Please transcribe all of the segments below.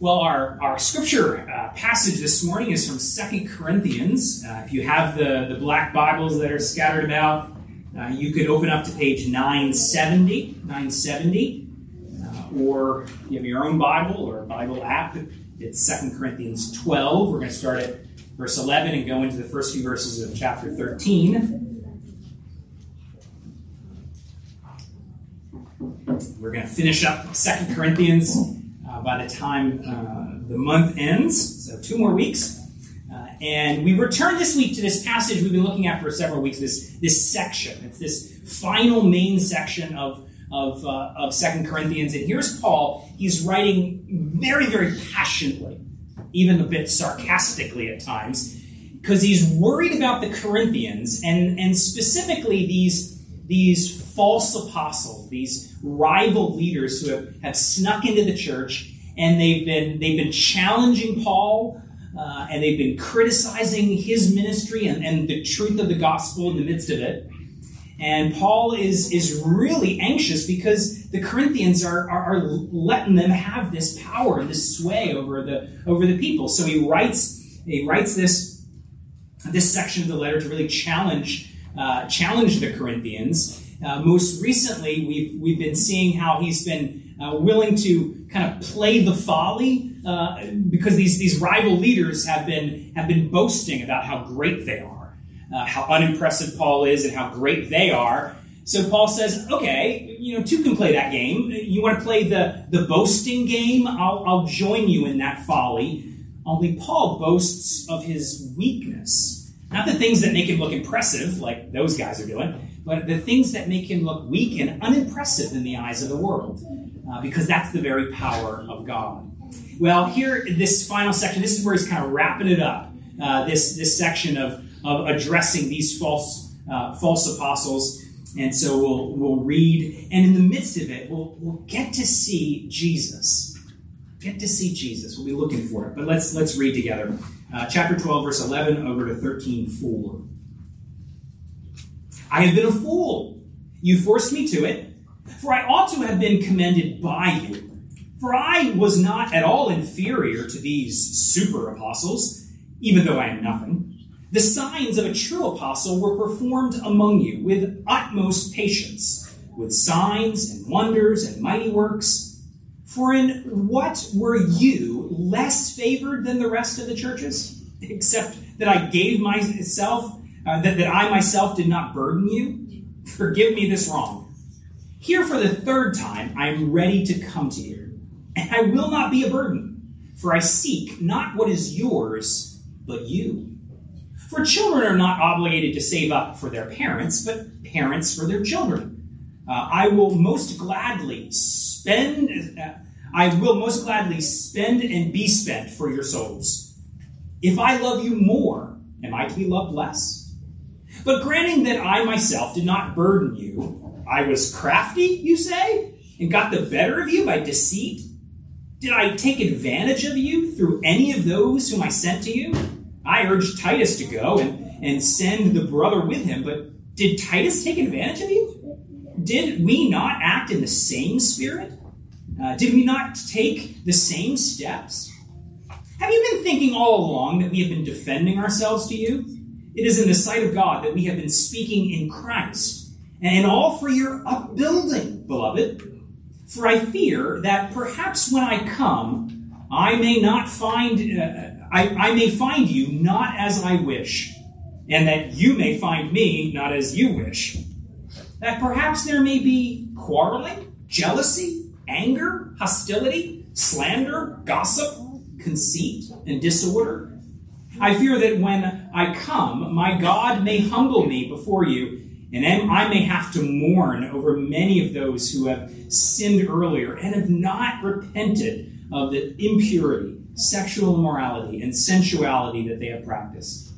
Well, our, our scripture uh, passage this morning is from Second Corinthians. Uh, if you have the, the black Bibles that are scattered about, uh, you could open up to page 970, 970, uh, or you have your own Bible or Bible app. It's Second Corinthians 12. We're going to start at verse 11 and go into the first few verses of chapter 13. We're going to finish up Second Corinthians by the time uh, the month ends, so two more weeks. Uh, and we return this week to this passage we've been looking at for several weeks, this, this section. It's this final main section of, of, uh, of Second Corinthians. And here's Paul. He's writing very, very passionately, even a bit sarcastically at times, because he's worried about the Corinthians and, and specifically these, these false apostles, these rival leaders who have, have snuck into the church and they've been, they've been challenging Paul uh, and they've been criticizing his ministry and, and the truth of the gospel in the midst of it. And Paul is, is really anxious because the Corinthians are, are, are, letting them have this power this sway over the, over the people. So he writes, he writes this, this section of the letter to really challenge, uh, challenge the Corinthians. Uh, most recently, we've, we've been seeing how he's been uh, willing to kind of play the folly uh, because these, these rival leaders have been, have been boasting about how great they are, uh, how unimpressive Paul is, and how great they are. So Paul says, okay, you know, two can play that game. You want to play the, the boasting game? I'll, I'll join you in that folly. Only Paul boasts of his weakness. Not the things that make him look impressive, like those guys are doing, but the things that make him look weak and unimpressive in the eyes of the world, uh, because that's the very power of God. Well, here, this final section, this is where he's kind of wrapping it up. Uh, this this section of, of addressing these false uh, false apostles, and so we'll we'll read, and in the midst of it, we'll we'll get to see Jesus. Get to see Jesus. We'll be looking for it. But let's let's read together. Uh, chapter 12, verse 11 over to 13, 4. I have been a fool. You forced me to it, for I ought to have been commended by you. For I was not at all inferior to these super apostles, even though I am nothing. The signs of a true apostle were performed among you with utmost patience, with signs and wonders and mighty works. For in what were you less favored than the rest of the churches? Except that I gave myself uh, that, that I myself did not burden you? Forgive me this wrong. Here for the third time, I am ready to come to you, and I will not be a burden, for I seek not what is yours, but you. For children are not obligated to save up for their parents, but parents for their children. Uh, I will most gladly spend. Uh, I will most gladly spend and be spent for your souls. If I love you more, am I to be loved less? But granting that I myself did not burden you, I was crafty, you say, and got the better of you by deceit? Did I take advantage of you through any of those whom I sent to you? I urged Titus to go and, and send the brother with him, but did Titus take advantage of you? Did we not act in the same spirit? Uh, did we not take the same steps? Have you been thinking all along that we have been defending ourselves to you? It is in the sight of God that we have been speaking in Christ, and all for your upbuilding, beloved. For I fear that perhaps when I come, I may not find, uh, I, I may find you not as I wish, and that you may find me not as you wish. That perhaps there may be quarreling, jealousy, anger, hostility, slander, gossip, conceit, and disorder I fear that when I come, my God may humble me before you, and I may have to mourn over many of those who have sinned earlier and have not repented of the impurity, sexual immorality, and sensuality that they have practiced.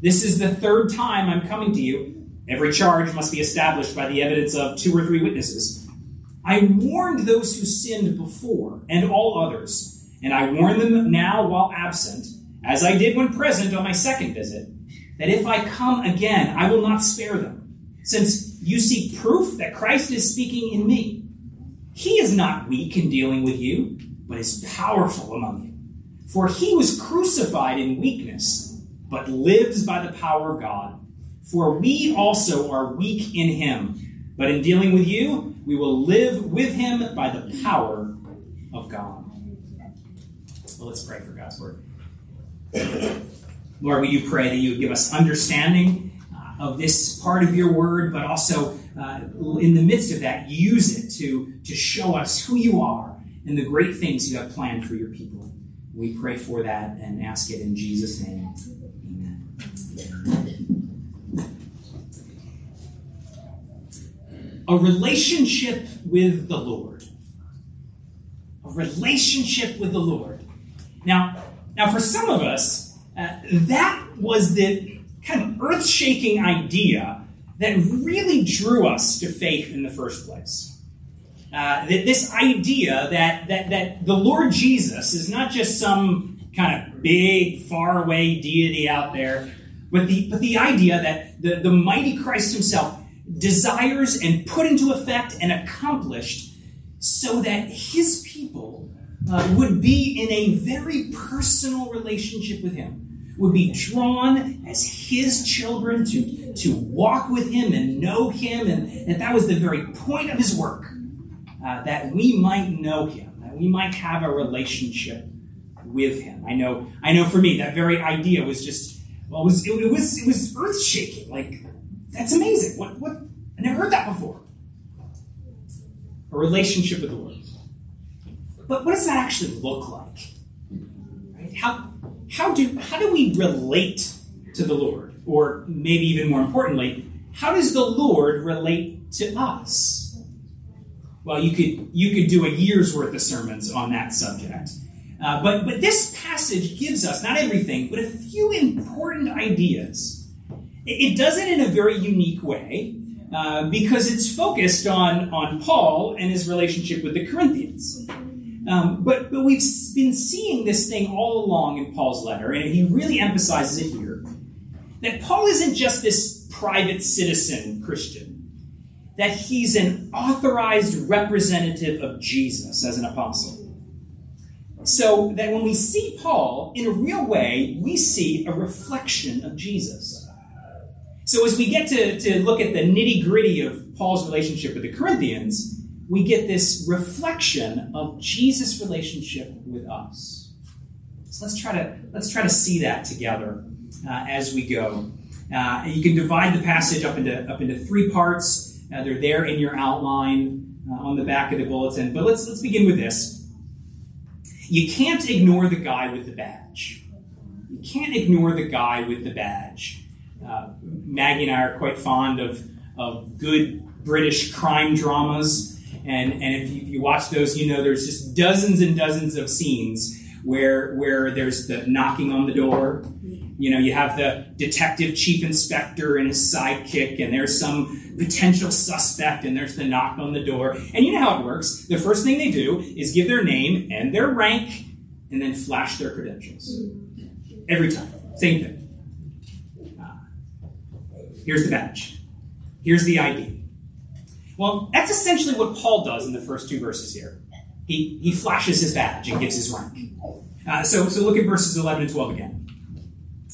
This is the third time I'm coming to you. Every charge must be established by the evidence of two or three witnesses. I warned those who sinned before and all others, and I warn them now while absent as I did when present on my second visit, that if I come again, I will not spare them, since you seek proof that Christ is speaking in me. He is not weak in dealing with you, but is powerful among you. For he was crucified in weakness, but lives by the power of God. For we also are weak in him, but in dealing with you, we will live with him by the power of God. Well, let's pray for God's word. Lord, we do pray that you would give us understanding of this part of your word, but also uh, in the midst of that, use it to, to show us who you are and the great things you have planned for your people. We pray for that and ask it in Jesus' name. Amen. A relationship with the Lord. A relationship with the Lord. Now, now for some of us, uh, that was the kind of earth shaking idea that really drew us to faith in the first place. Uh, that this idea that, that, that the Lord Jesus is not just some kind of big, faraway deity out there, but the, but the idea that the, the mighty Christ himself desires and put into effect and accomplished so that his people uh, would be in a very personal relationship with him would be drawn as his children to, to walk with him and know him, and that that was the very point of his work, uh, that we might know him, that we might have a relationship with him. I know, I know for me, that very idea was just, well, it was, it, it was, it was earth shaking. Like, that's amazing. What, what, I never heard that before. A relationship with the Lord. But what does that actually look like? Right? How, how do how do we relate to the Lord? Or maybe even more importantly, how does the Lord relate to us? Well, you could you could do a year's worth of sermons on that subject. Uh, but but this passage gives us not everything, but a few important ideas. It, it does it in a very unique way uh, because it's focused on on Paul and his relationship with the Corinthians. Um, but, but we've been seeing this thing all along in Paul's letter, and he really emphasizes it here that Paul isn't just this private citizen Christian, that he's an authorized representative of Jesus as an apostle. So that when we see Paul, in a real way, we see a reflection of Jesus. So as we get to, to look at the nitty gritty of Paul's relationship with the Corinthians, we get this reflection of Jesus' relationship with us. So let's try to let's try to see that together uh, as we go. Uh, you can divide the passage up into up into three parts. Uh, they're there in your outline uh, on the back of the bulletin. But let's let's begin with this. You can't ignore the guy with the badge. You can't ignore the guy with the badge. Uh, Maggie and I are quite fond of of good British crime dramas. And, and if you, you watch those, you know there's just dozens and dozens of scenes where, where there's the knocking on the door. You know, you have the detective chief inspector and his sidekick, and there's some potential suspect, and there's the knock on the door. And you know how it works. The first thing they do is give their name and their rank, and then flash their credentials. Every time. Same thing. Uh, here's the badge. Here's the ID. Well, that's essentially what Paul does in the first two verses here. He, he flashes his badge and gives his rank. Uh, so, so look at verses 11 and 12 again.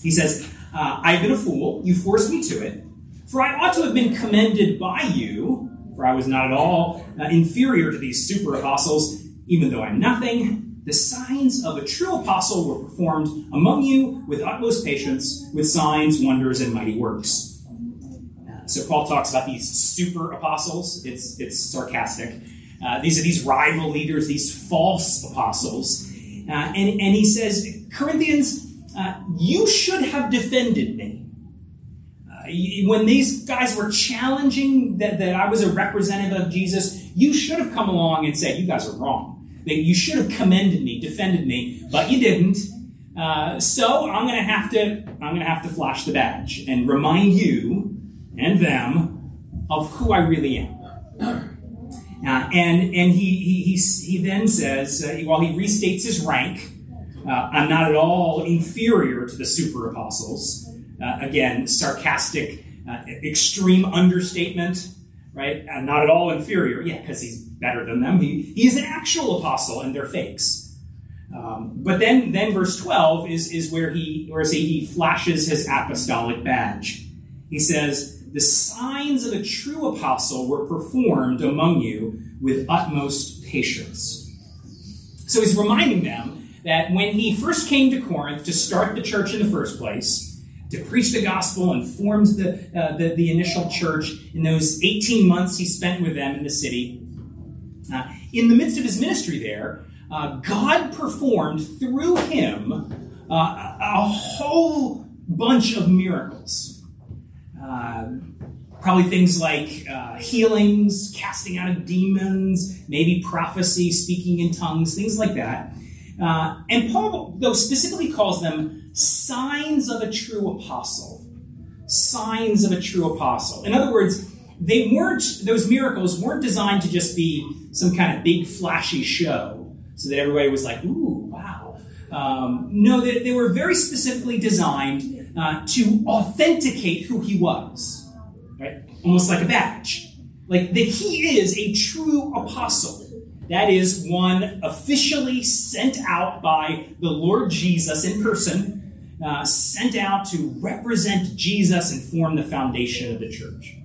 He says, uh, I've been a fool. You forced me to it. For I ought to have been commended by you, for I was not at all uh, inferior to these super apostles, even though I'm nothing. The signs of a true apostle were performed among you with utmost patience, with signs, wonders, and mighty works. So Paul talks about these super apostles. It's it's sarcastic. Uh, these are these rival leaders, these false apostles, uh, and and he says, Corinthians, uh, you should have defended me. Uh, when these guys were challenging that, that I was a representative of Jesus, you should have come along and said, You guys are wrong. That you should have commended me, defended me, but you didn't. Uh, so I'm to have to I'm to have to flash the badge and remind you and them of who I really am. Uh, and and he, he, he, he then says, uh, while he restates his rank, uh, I'm not at all inferior to the super apostles. Uh, again, sarcastic, uh, extreme understatement, right? I'm not at all inferior. Yeah, because he's better than them. He, he's an actual apostle, and they're fakes. Um, but then, then verse 12 is, is where he, where he, he flashes his apostolic badge. He says, The signs of a true apostle were performed among you with utmost patience. So he's reminding them that when he first came to Corinth to start the church in the first place, to preach the gospel and formed the, uh, the, the, initial church in those 18 months he spent with them in the city. Uh, in the midst of his ministry there, uh, God performed through him uh, a whole bunch of miracles. Uh, probably things like uh, healings, casting out of demons, maybe prophecy, speaking in tongues, things like that. Uh, and Paul, though, specifically calls them signs of a true apostle. Signs of a true apostle. In other words, they weren't, those miracles weren't designed to just be some kind of big flashy show so that everybody was like, ooh, wow. Um, no, they, they, were very specifically designed uh, to authenticate who he was, right? Almost like a badge. Like that he is a true apostle. That is one officially sent out by the Lord Jesus in person, uh, sent out to represent Jesus and form the foundation of the church.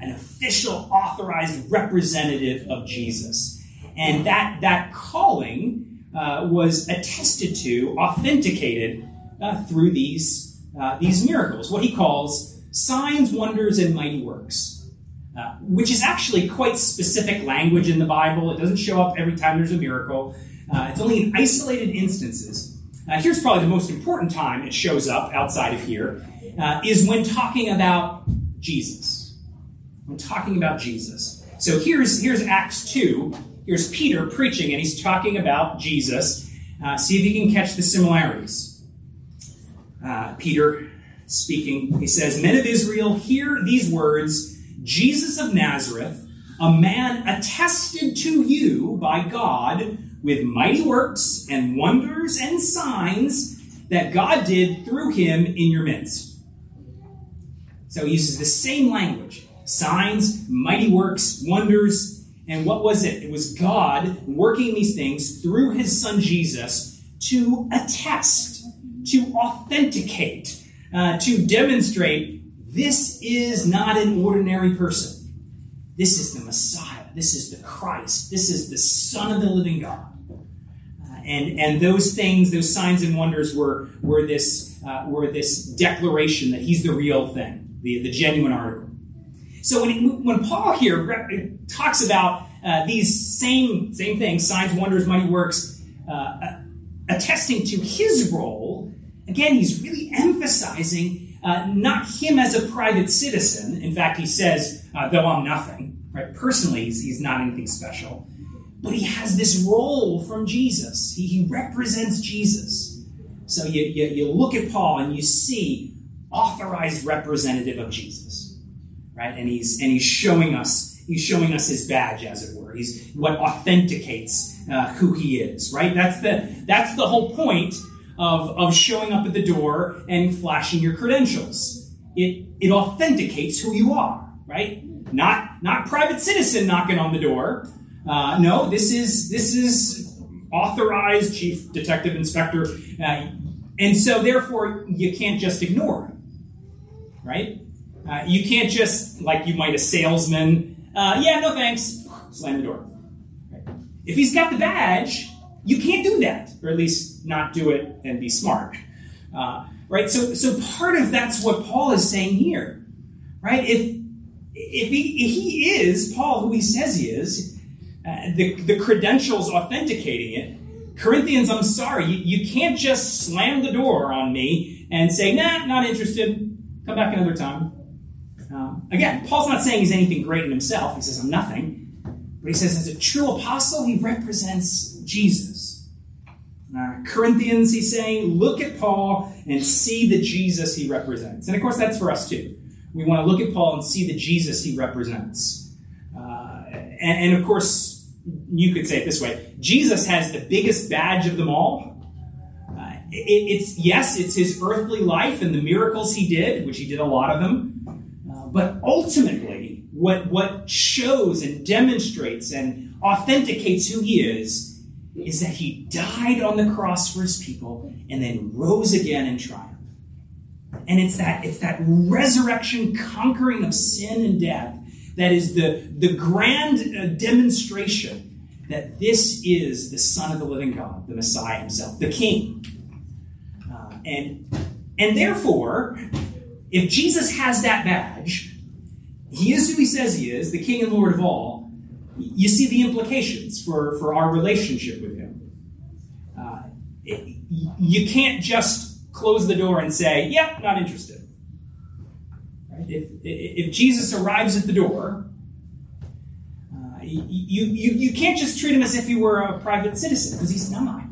An official, authorized representative of Jesus. And that, that calling uh, was attested to, authenticated uh, through these, uh, these miracles, what he calls signs, wonders, and mighty works. Uh, which is actually quite specific language in the Bible. It doesn't show up every time there's a miracle. Uh, it's only in isolated instances. Uh, here's probably the most important time it shows up outside of here uh, is when talking about Jesus. When talking about Jesus. So here's here's Acts two. Here's Peter preaching, and he's talking about Jesus. See if you can catch the similarities. Uh, Peter speaking, he says, "Men of Israel, hear these words." Jesus of Nazareth, a man attested to you by God with mighty works and wonders and signs that God did through him in your midst. So he uses the same language signs, mighty works, wonders. And what was it? It was God working these things through his son Jesus to attest, to authenticate, uh, to demonstrate this is not an ordinary person. This is the Messiah. This is the Christ. This is the Son of the living God. Uh, and, and those things, those signs and wonders were, were, this, uh, were this declaration that he's the real thing, the, the genuine article. So when, when Paul here talks about uh, these same, same things, signs, wonders, mighty works, uh, attesting to his role, again, he's really emphasizing uh, not him as a private citizen. In fact, he says, uh, though I'm nothing, right? Personally, he's, he's, not anything special. But he has this role from Jesus. He, he represents Jesus. So you, you, you look at Paul and you see authorized representative of Jesus, right? And he's and he's showing us he's showing us his badge, as it were. He's what authenticates uh, who he is, right? That's the that's the whole point of, of showing up at the door and flashing your credentials. It, it authenticates who you are, right? Not, not private citizen knocking on the door. Uh, no, this is, this is authorized chief detective inspector. Uh, and so therefore you can't just ignore him, right? Uh, you can't just, like you might a salesman, uh, yeah, no thanks, slam the door. If he's got the badge, you can't do that, or at least not do it and be smart. Uh, right? So, so part of that's what Paul is saying here, right? If if he, if he is Paul, who he says he is, uh, the, the credentials authenticating it, Corinthians, I'm sorry, you, you can't just slam the door on me and say, nah, not interested, come back another time. Um, again, Paul's not saying he's anything great in himself. He says, I'm nothing. But he says, as a true apostle, he represents Jesus. Uh, Corinthians, he's saying, look at Paul and see the Jesus he represents. And of course, that's for us too. We want to look at Paul and see the Jesus he represents. Uh, and, and, of course, you could say it this way Jesus has the biggest badge of them all. Uh, it, it's yes, it's his earthly life and the miracles he did, which he did a lot of them. Uh, but ultimately, what, what shows and demonstrates and authenticates who he is is that he died on the cross for his people and then rose again in triumph. And it's that, it's that resurrection conquering of sin and death that is the, the grand uh, demonstration that this is the Son of the living God, the Messiah himself, the King. Uh, and, and therefore, if Jesus has that badge, he is who he says he is, the King and Lord of all, you see the implications for, for our relationship with him. Uh, it, you can't just close the door and say, yep, not interested. Right? If, if Jesus arrives at the door, uh, you, you, you can't just treat him as if he were a private citizen, because he's not.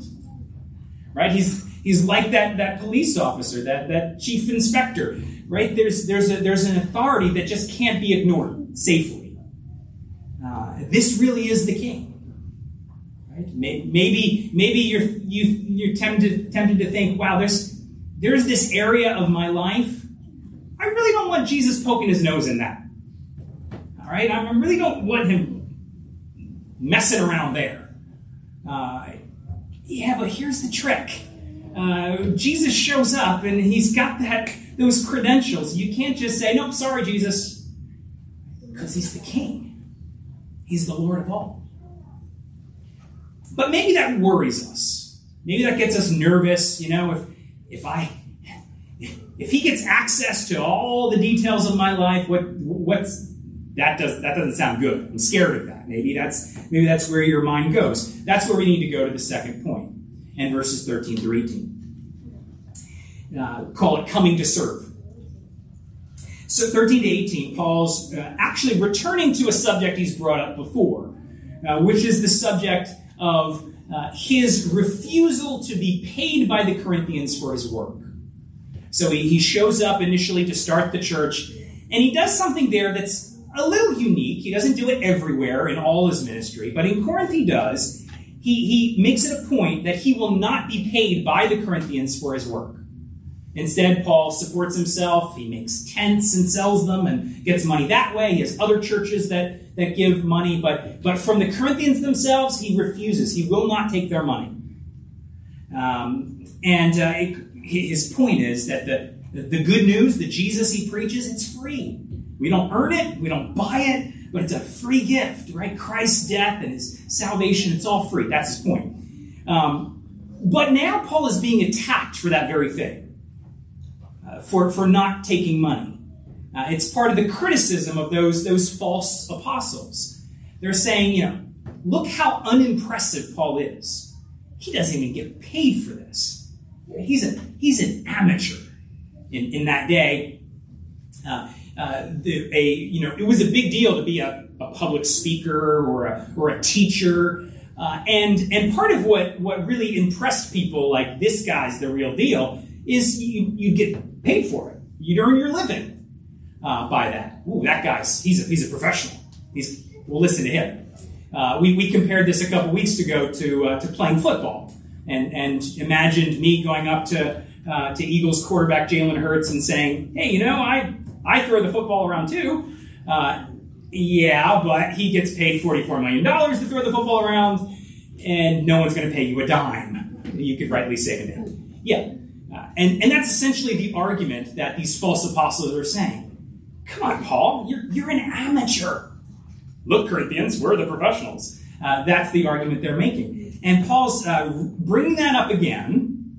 Right? He's, he's like that, that police officer, that, that chief inspector. Right? There's, there's, a, there's an authority that just can't be ignored safely. This really is the king. Right? Maybe, maybe you're, you, you're tempted, tempted to think, wow, there's, there's this area of my life I really don't want Jesus poking his nose in that. All right? I really don't want him messing around there. Uh, yeah, but here's the trick. Uh, Jesus shows up and he's got that those credentials. You can't just say, "Nope, sorry, Jesus," because he's the King. He's the Lord of all. But maybe that worries us. Maybe that gets us nervous. You know, if if I if he gets access to all the details of my life, what what's that does that doesn't sound good. I'm scared of that. Maybe that's maybe that's where your mind goes. That's where we need to go to the second point, and verses 13 through 18. Uh, call it coming to serve. So 13 to 18, Paul's uh, actually returning to a subject he's brought up before, uh, which is the subject of uh, his refusal to be paid by the Corinthians for his work. So he, he shows up initially to start the church, and he does something there that's a little unique. He doesn't do it everywhere in all his ministry, but in Corinth he does. He, he makes it a point that he will not be paid by the Corinthians for his work. Instead, Paul supports himself. He makes tents and sells them and gets money that way. He has other churches that, that give money, but, but from the Corinthians themselves, he refuses. He will not take their money. Um, and uh, it, his point is that the, the good news, the Jesus he preaches, it's free. We don't earn it, we don't buy it, but it's a free gift, right? Christ's death and his salvation, it's all free. That's his point. Um, but now Paul is being attacked for that very thing, for, for not taking money. Uh, it's part of the criticism of those, those false apostles. They're saying, you know, look how unimpressive Paul is. He doesn't even get paid for this. He's a he's an amateur in, in that day. Uh, uh, the, a you know it was a big deal to be a, a public speaker or a or a teacher. Uh, and and part of what what really impressed people like this guy's the real deal is you you get paid for it. You'd earn your living uh, by that. Ooh, that guy's he's a, he's a professional. He's we'll listen to him. Uh, we, we compared this a couple weeks ago to uh, to playing football and, and imagined me going up to, uh, to Eagles quarterback Jalen Hurts and saying, hey, you know, I, I throw the football around too. Uh, yeah, but he gets paid $44 million to throw the football around, and no one's going to pay you a dime. You could rightly say to him. Yeah. And, and that's essentially the argument that these false apostles are saying. Come on, Paul, you're, you're an amateur. Look, Corinthians, we're the professionals. Uh, that's the argument they're making. And Paul's uh, bringing that up again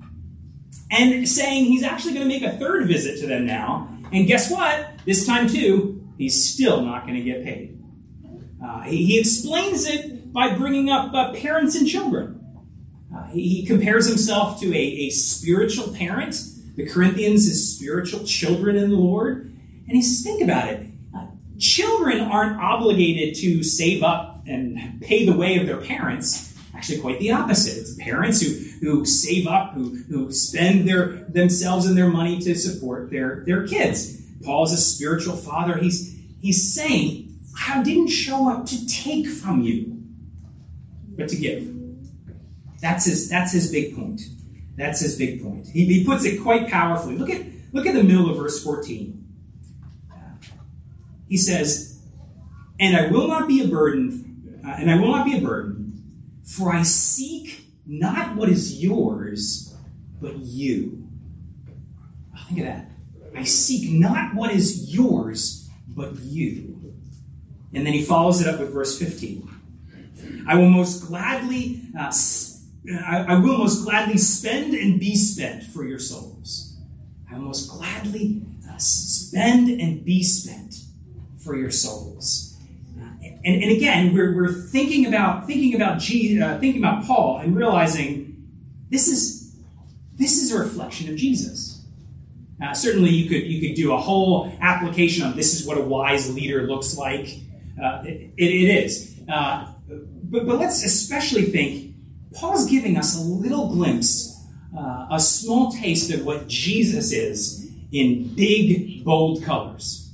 and saying he's actually going to make a third visit to them now. And guess what? This time, too, he's still not going to get paid. Uh, he, he, explains it by bringing up uh, parents and children. Uh, he, he, compares himself to a, a spiritual parent. The Corinthians is spiritual children in the Lord. And he says, think about it. Uh, children aren't obligated to save up and pay the way of their parents actually quite the opposite. It's parents who, who save up, who, who spend their themselves and their money to support their, their kids. Paul is a spiritual father. He's, he's saying, I didn't show up to take from you, but to give. That's his, that's his big point. That's his big point. He, he puts it quite powerfully. Look at, look at the middle of verse 14. He says, And I will not be a burden, uh, and I will not be a burden For I seek not what is yours, but you. Oh, think of that. I seek not what is yours, but you. And then he follows it up with verse 15. I will most gladly, uh, I, I will most gladly spend and be spent for your souls. I will most gladly uh, spend and be spent for your souls. Uh, and, and again, we're, we're thinking about thinking about G, uh, thinking about Paul and realizing this is this is a reflection of Jesus. Uh, certainly, you could you could do a whole application on this is what a wise leader looks like. Uh, it, it is, uh, but but let's especially think Paul's giving us a little glimpse, uh, a small taste of what Jesus is in big bold colors.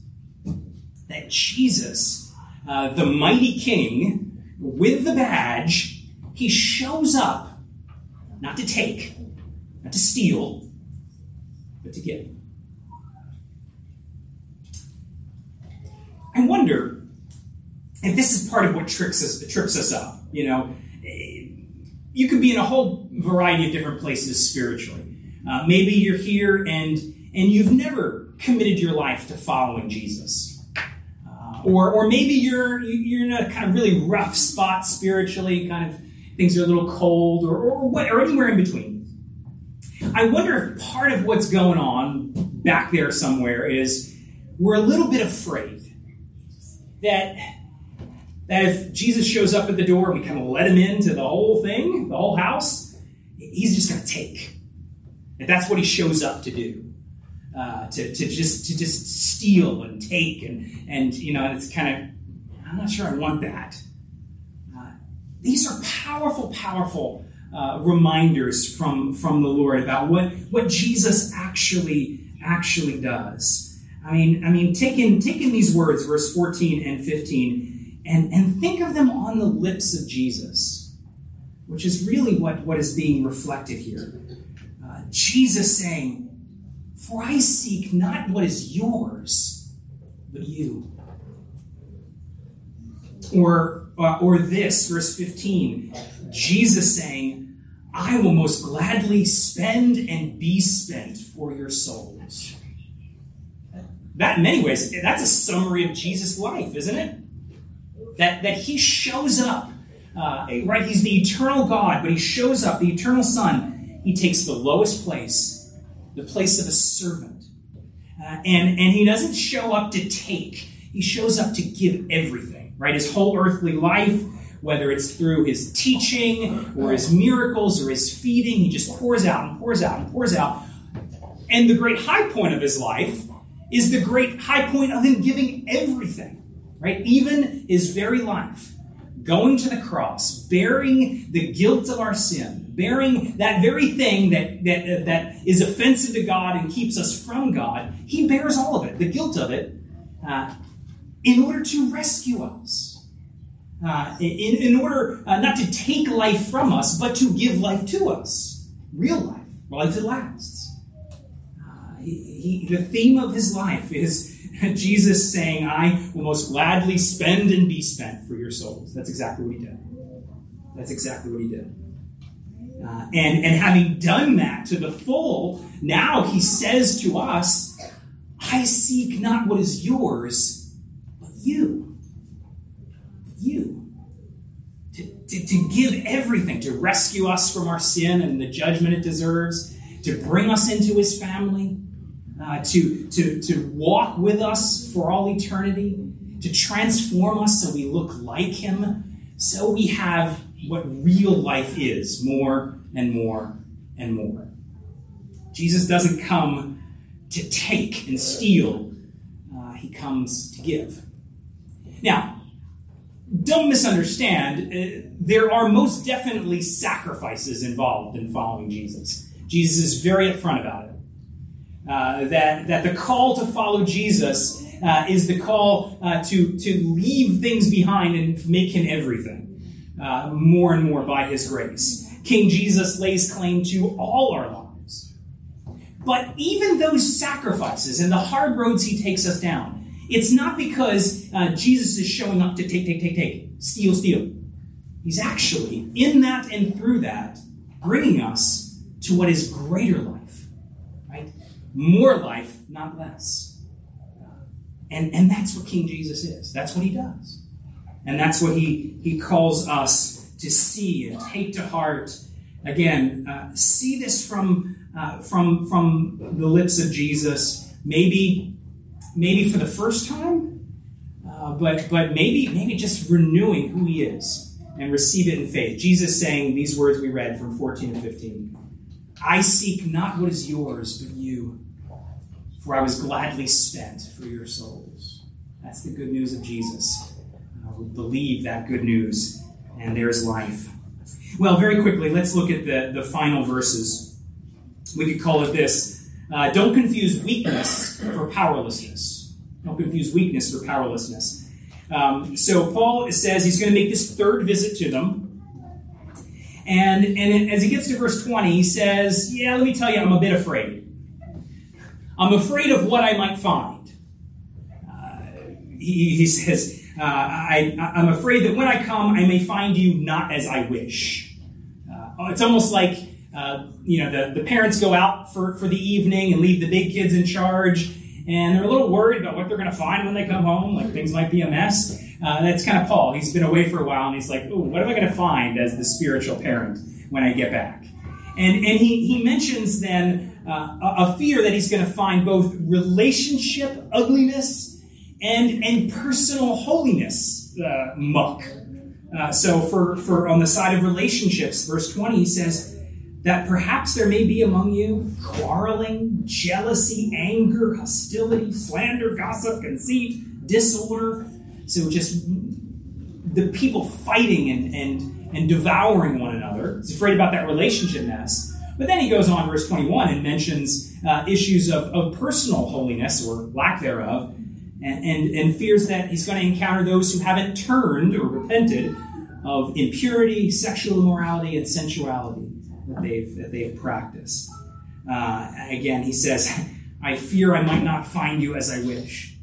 That Jesus, uh, the mighty King, with the badge, he shows up not to take, not to steal, but to give. I wonder if this is part of what tricks us, trips us up. You know, you could be in a whole variety of different places spiritually. Uh, maybe you're here and and you've never committed your life to following Jesus, uh, or or maybe you're you're in a kind of really rough spot spiritually, kind of things are a little cold, or or, what, or anywhere in between. I wonder if part of what's going on back there somewhere is we're a little bit afraid that that if Jesus shows up at the door and we kind of let him into the whole thing, the whole house, he's just going to take. And that's what he shows up to do. Uh, to, to just to just steal and take and and you know it's kind of I'm not sure I want that. Uh, these are powerful, powerful uh, reminders from from the Lord about what what Jesus actually actually does. I mean, I mean, taking taking these words, verse 14 and 15, and, and think of them on the lips of Jesus, which is really what, what is being reflected here. Uh, Jesus saying, For I seek not what is yours, but you. Or, uh, or this, verse 15, Jesus saying, I will most gladly spend and be spent for your souls. That, in many ways, that's a summary of Jesus' life, isn't it? That, that he shows up, uh, right? He's the eternal God, but he shows up, the eternal Son. He takes the lowest place, the place of a servant. Uh, and, and he doesn't show up to take, he shows up to give everything, right? His whole earthly life, whether it's through his teaching or his miracles or his feeding, he just pours out and pours out and pours out. And the great high point of his life is the great high point of him giving everything, right? Even his very life, going to the cross, bearing the guilt of our sin, bearing that very thing that, that, that is offensive to God and keeps us from God, he bears all of it, the guilt of it, uh, in order to rescue us. Uh, in, in order uh, not to take life from us, but to give life to us. Real life, life that lasts he, the theme of his life is Jesus saying, I will most gladly spend and be spent for your souls. That's exactly what he did. That's exactly what he did. Uh, and, and having done that to the full, now he says to us, I seek not what is yours, but you. You. To, to, to give everything, to rescue us from our sin and the judgment it deserves, to bring us into his family, uh, to, to, to walk with us for all eternity, to transform us so we look like Him, so we have what real life is more and more and more. Jesus doesn't come to take and steal, uh, He comes to give. Now, don't misunderstand, uh, there are most definitely sacrifices involved in following Jesus. Jesus is very upfront about it. Uh, that, that the call to follow Jesus uh, is the call uh, to, to leave things behind and make him everything uh, more and more by his grace. King Jesus lays claim to all our lives. But even those sacrifices and the hard roads he takes us down, it's not because uh, Jesus is showing up to take, take, take, take, steal, steal. He's actually, in that and through that, bringing us to what is greater life? More life, not less. And, and that's what King Jesus is. That's what he does. And that's what he, he calls us to see and take to heart. Again, uh, see this from, uh, from, from the lips of Jesus, maybe, maybe for the first time, uh, but, but maybe, maybe just renewing who he is and receive it in faith. Jesus saying these words we read from 14 and 15 I seek not what is yours, but you, for I was gladly spent for your souls. That's the good news of Jesus. Uh, believe that good news, and there's life. Well, very quickly, let's look at the, the final verses. We could call it this uh, Don't confuse weakness for powerlessness. Don't confuse weakness for powerlessness. Um, so Paul says he's going to make this third visit to them. And, and as he gets to verse 20, he says, Yeah, let me tell you, I'm a bit afraid. I'm afraid of what I might find. Uh, he, he, says, uh, I, am afraid that when I come, I may find you not as I wish. Uh, it's almost like, uh, you know, the, the parents go out for, for the evening and leave the big kids in charge and they're a little worried about what they're going to find when they come home. Like things might be a mess. Uh, that's kind of Paul. He's been away for a while, and he's like, "Ooh, what am I going to find as the spiritual parent when I get back?" And and he he mentions then uh, a, fear that he's going to find both relationship ugliness and and personal holiness uh, muck. Uh, so for for on the side of relationships, verse twenty, he says that perhaps there may be among you quarreling, jealousy, anger, hostility, slander, gossip, conceit, disorder. So just the people fighting and, and, and devouring one another. He's afraid about that relationship mess. But then he goes on, verse 21, and mentions uh, issues of, of personal holiness or lack thereof, and, and, and fears that he's going to encounter those who haven't turned or repented of impurity, sexual immorality, and sensuality that they've, that they've practiced. Uh, again, he says, I fear I might not find you as I wish.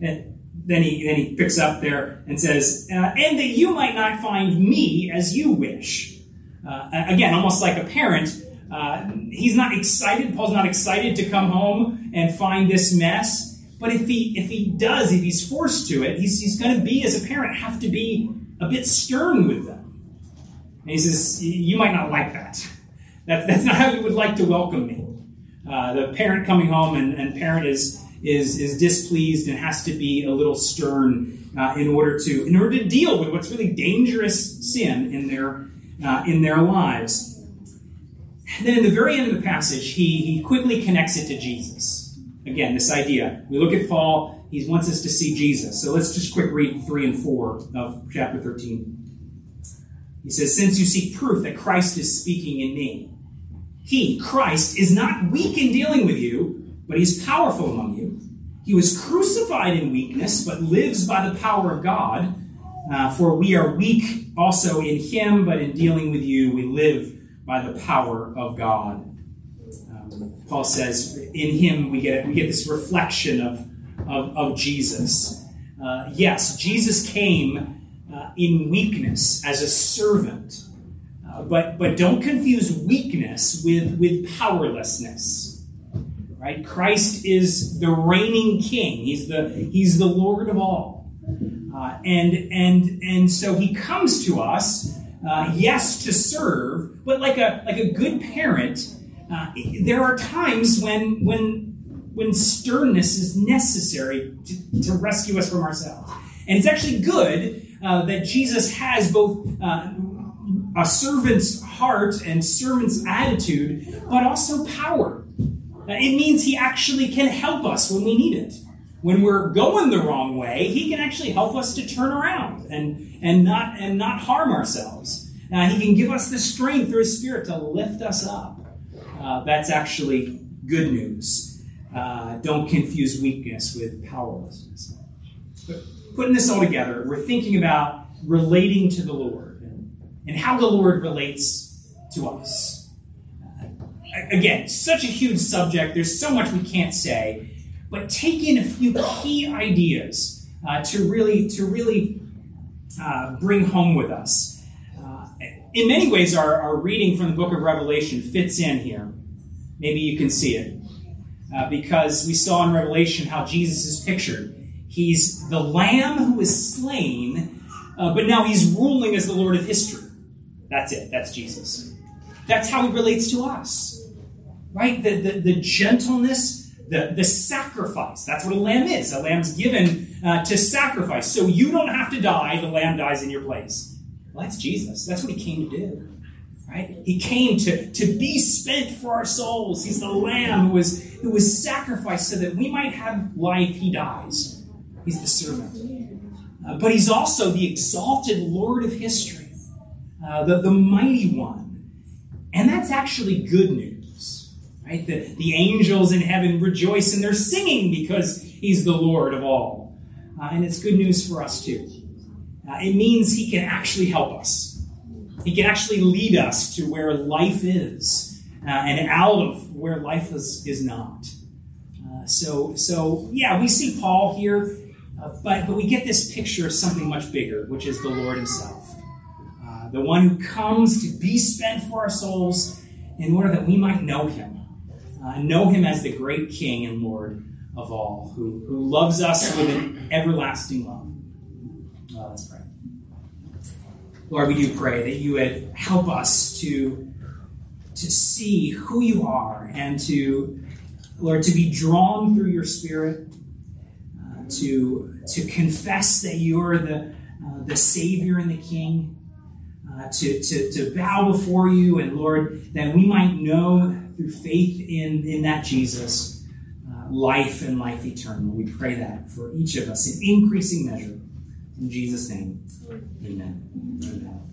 And then he, then he picks up there and says, uh, and that you might not find me as you wish. Uh, again, almost like a parent, uh, he's not excited. Paul's not excited to come home and find this mess. But if he if he does, if he's forced to it, he's, he's going to be as a parent have to be a bit stern with them. And he says, you might not like that. That's, that's not how you would like to welcome me. Uh, the parent coming home and, and parent is, is, is displeased and has to be a little stern uh, in order to in order to deal with what's really dangerous sin in their uh, in their lives. And then in the very end of the passage, he, he quickly connects it to Jesus. Again, this idea. We look at Paul, he wants us to see Jesus. So let's just quick read 3 and 4 of chapter 13. He says, Since you seek proof that Christ is speaking in me, he, Christ, is not weak in dealing with you, but he's powerful among you. He was crucified in weakness, but lives by the power of God. Uh, for we are weak also in him, but in dealing with you, we live by the power of God. Um, Paul says, in him we get we get this reflection of, of, of Jesus. Uh, yes, Jesus came uh, in weakness as a servant but but don't confuse weakness with with powerlessness. Right? Christ is the reigning king. He's the he's the Lord of all. Uh, and and and so he comes to us, uh, yes, to serve, but like a like a good parent, uh, there are times when when when sternness is necessary to, to rescue us from ourselves. And it's actually good uh, that Jesus has both uh, a servant's heart and servant's attitude, but also power. It means he actually can help us when we need it. When we're going the wrong way, he can actually help us to turn around and, and, not, and not harm ourselves. Uh, he can give us the strength through his spirit to lift us up. Uh, that's actually good news. Uh, don't confuse weakness with powerlessness. But putting this all together, we're thinking about relating to the Lord and how the Lord relates to us. Again, such a huge subject. There's so much we can't say, but take in a few key ideas uh, to really to really uh, bring home with us. Uh, in many ways, our, our reading from the book of Revelation fits in here. Maybe you can see it. Uh, because we saw in Revelation how Jesus is pictured. He's the lamb who is slain, uh, but now he's ruling as the Lord of history. That's it. That's Jesus. That's how he relates to us. Right? The, the, the gentleness, the, the sacrifice. That's what a lamb is. A lamb's given uh, to sacrifice. So you don't have to die, the lamb dies in your place. Well, that's Jesus. That's what he came to do. Right? He came to, to be spent for our souls. He's the lamb who was, who was sacrificed so that we might have life. He dies. He's the servant. Uh, but he's also the exalted Lord of history, uh, the, the mighty one. And that's actually good news. Right? The, the angels in heaven rejoice and they're singing because he's the Lord of all. Uh, and it's good news for us too. Uh, it means he can actually help us. He can actually lead us to where life is uh, and out of where life is, is not. Uh, so, so, yeah, we see Paul here, uh, but, but we get this picture of something much bigger, which is the Lord Himself. The one who comes to be spent for our souls in order that we might know Him. Uh, know Him as the great King and Lord of all, who, who loves us with an everlasting love. Uh, let's pray. Lord, we do pray that you would help us to, to see who you are and to, Lord, to be drawn through your Spirit, uh, to, to confess that you are the, uh, the Savior and the King, uh, to, to, to bow before you, and Lord, that we might know through faith in, in that Jesus uh, life and life eternal. We pray that for each of us in increasing measure. In Jesus' name, amen. amen.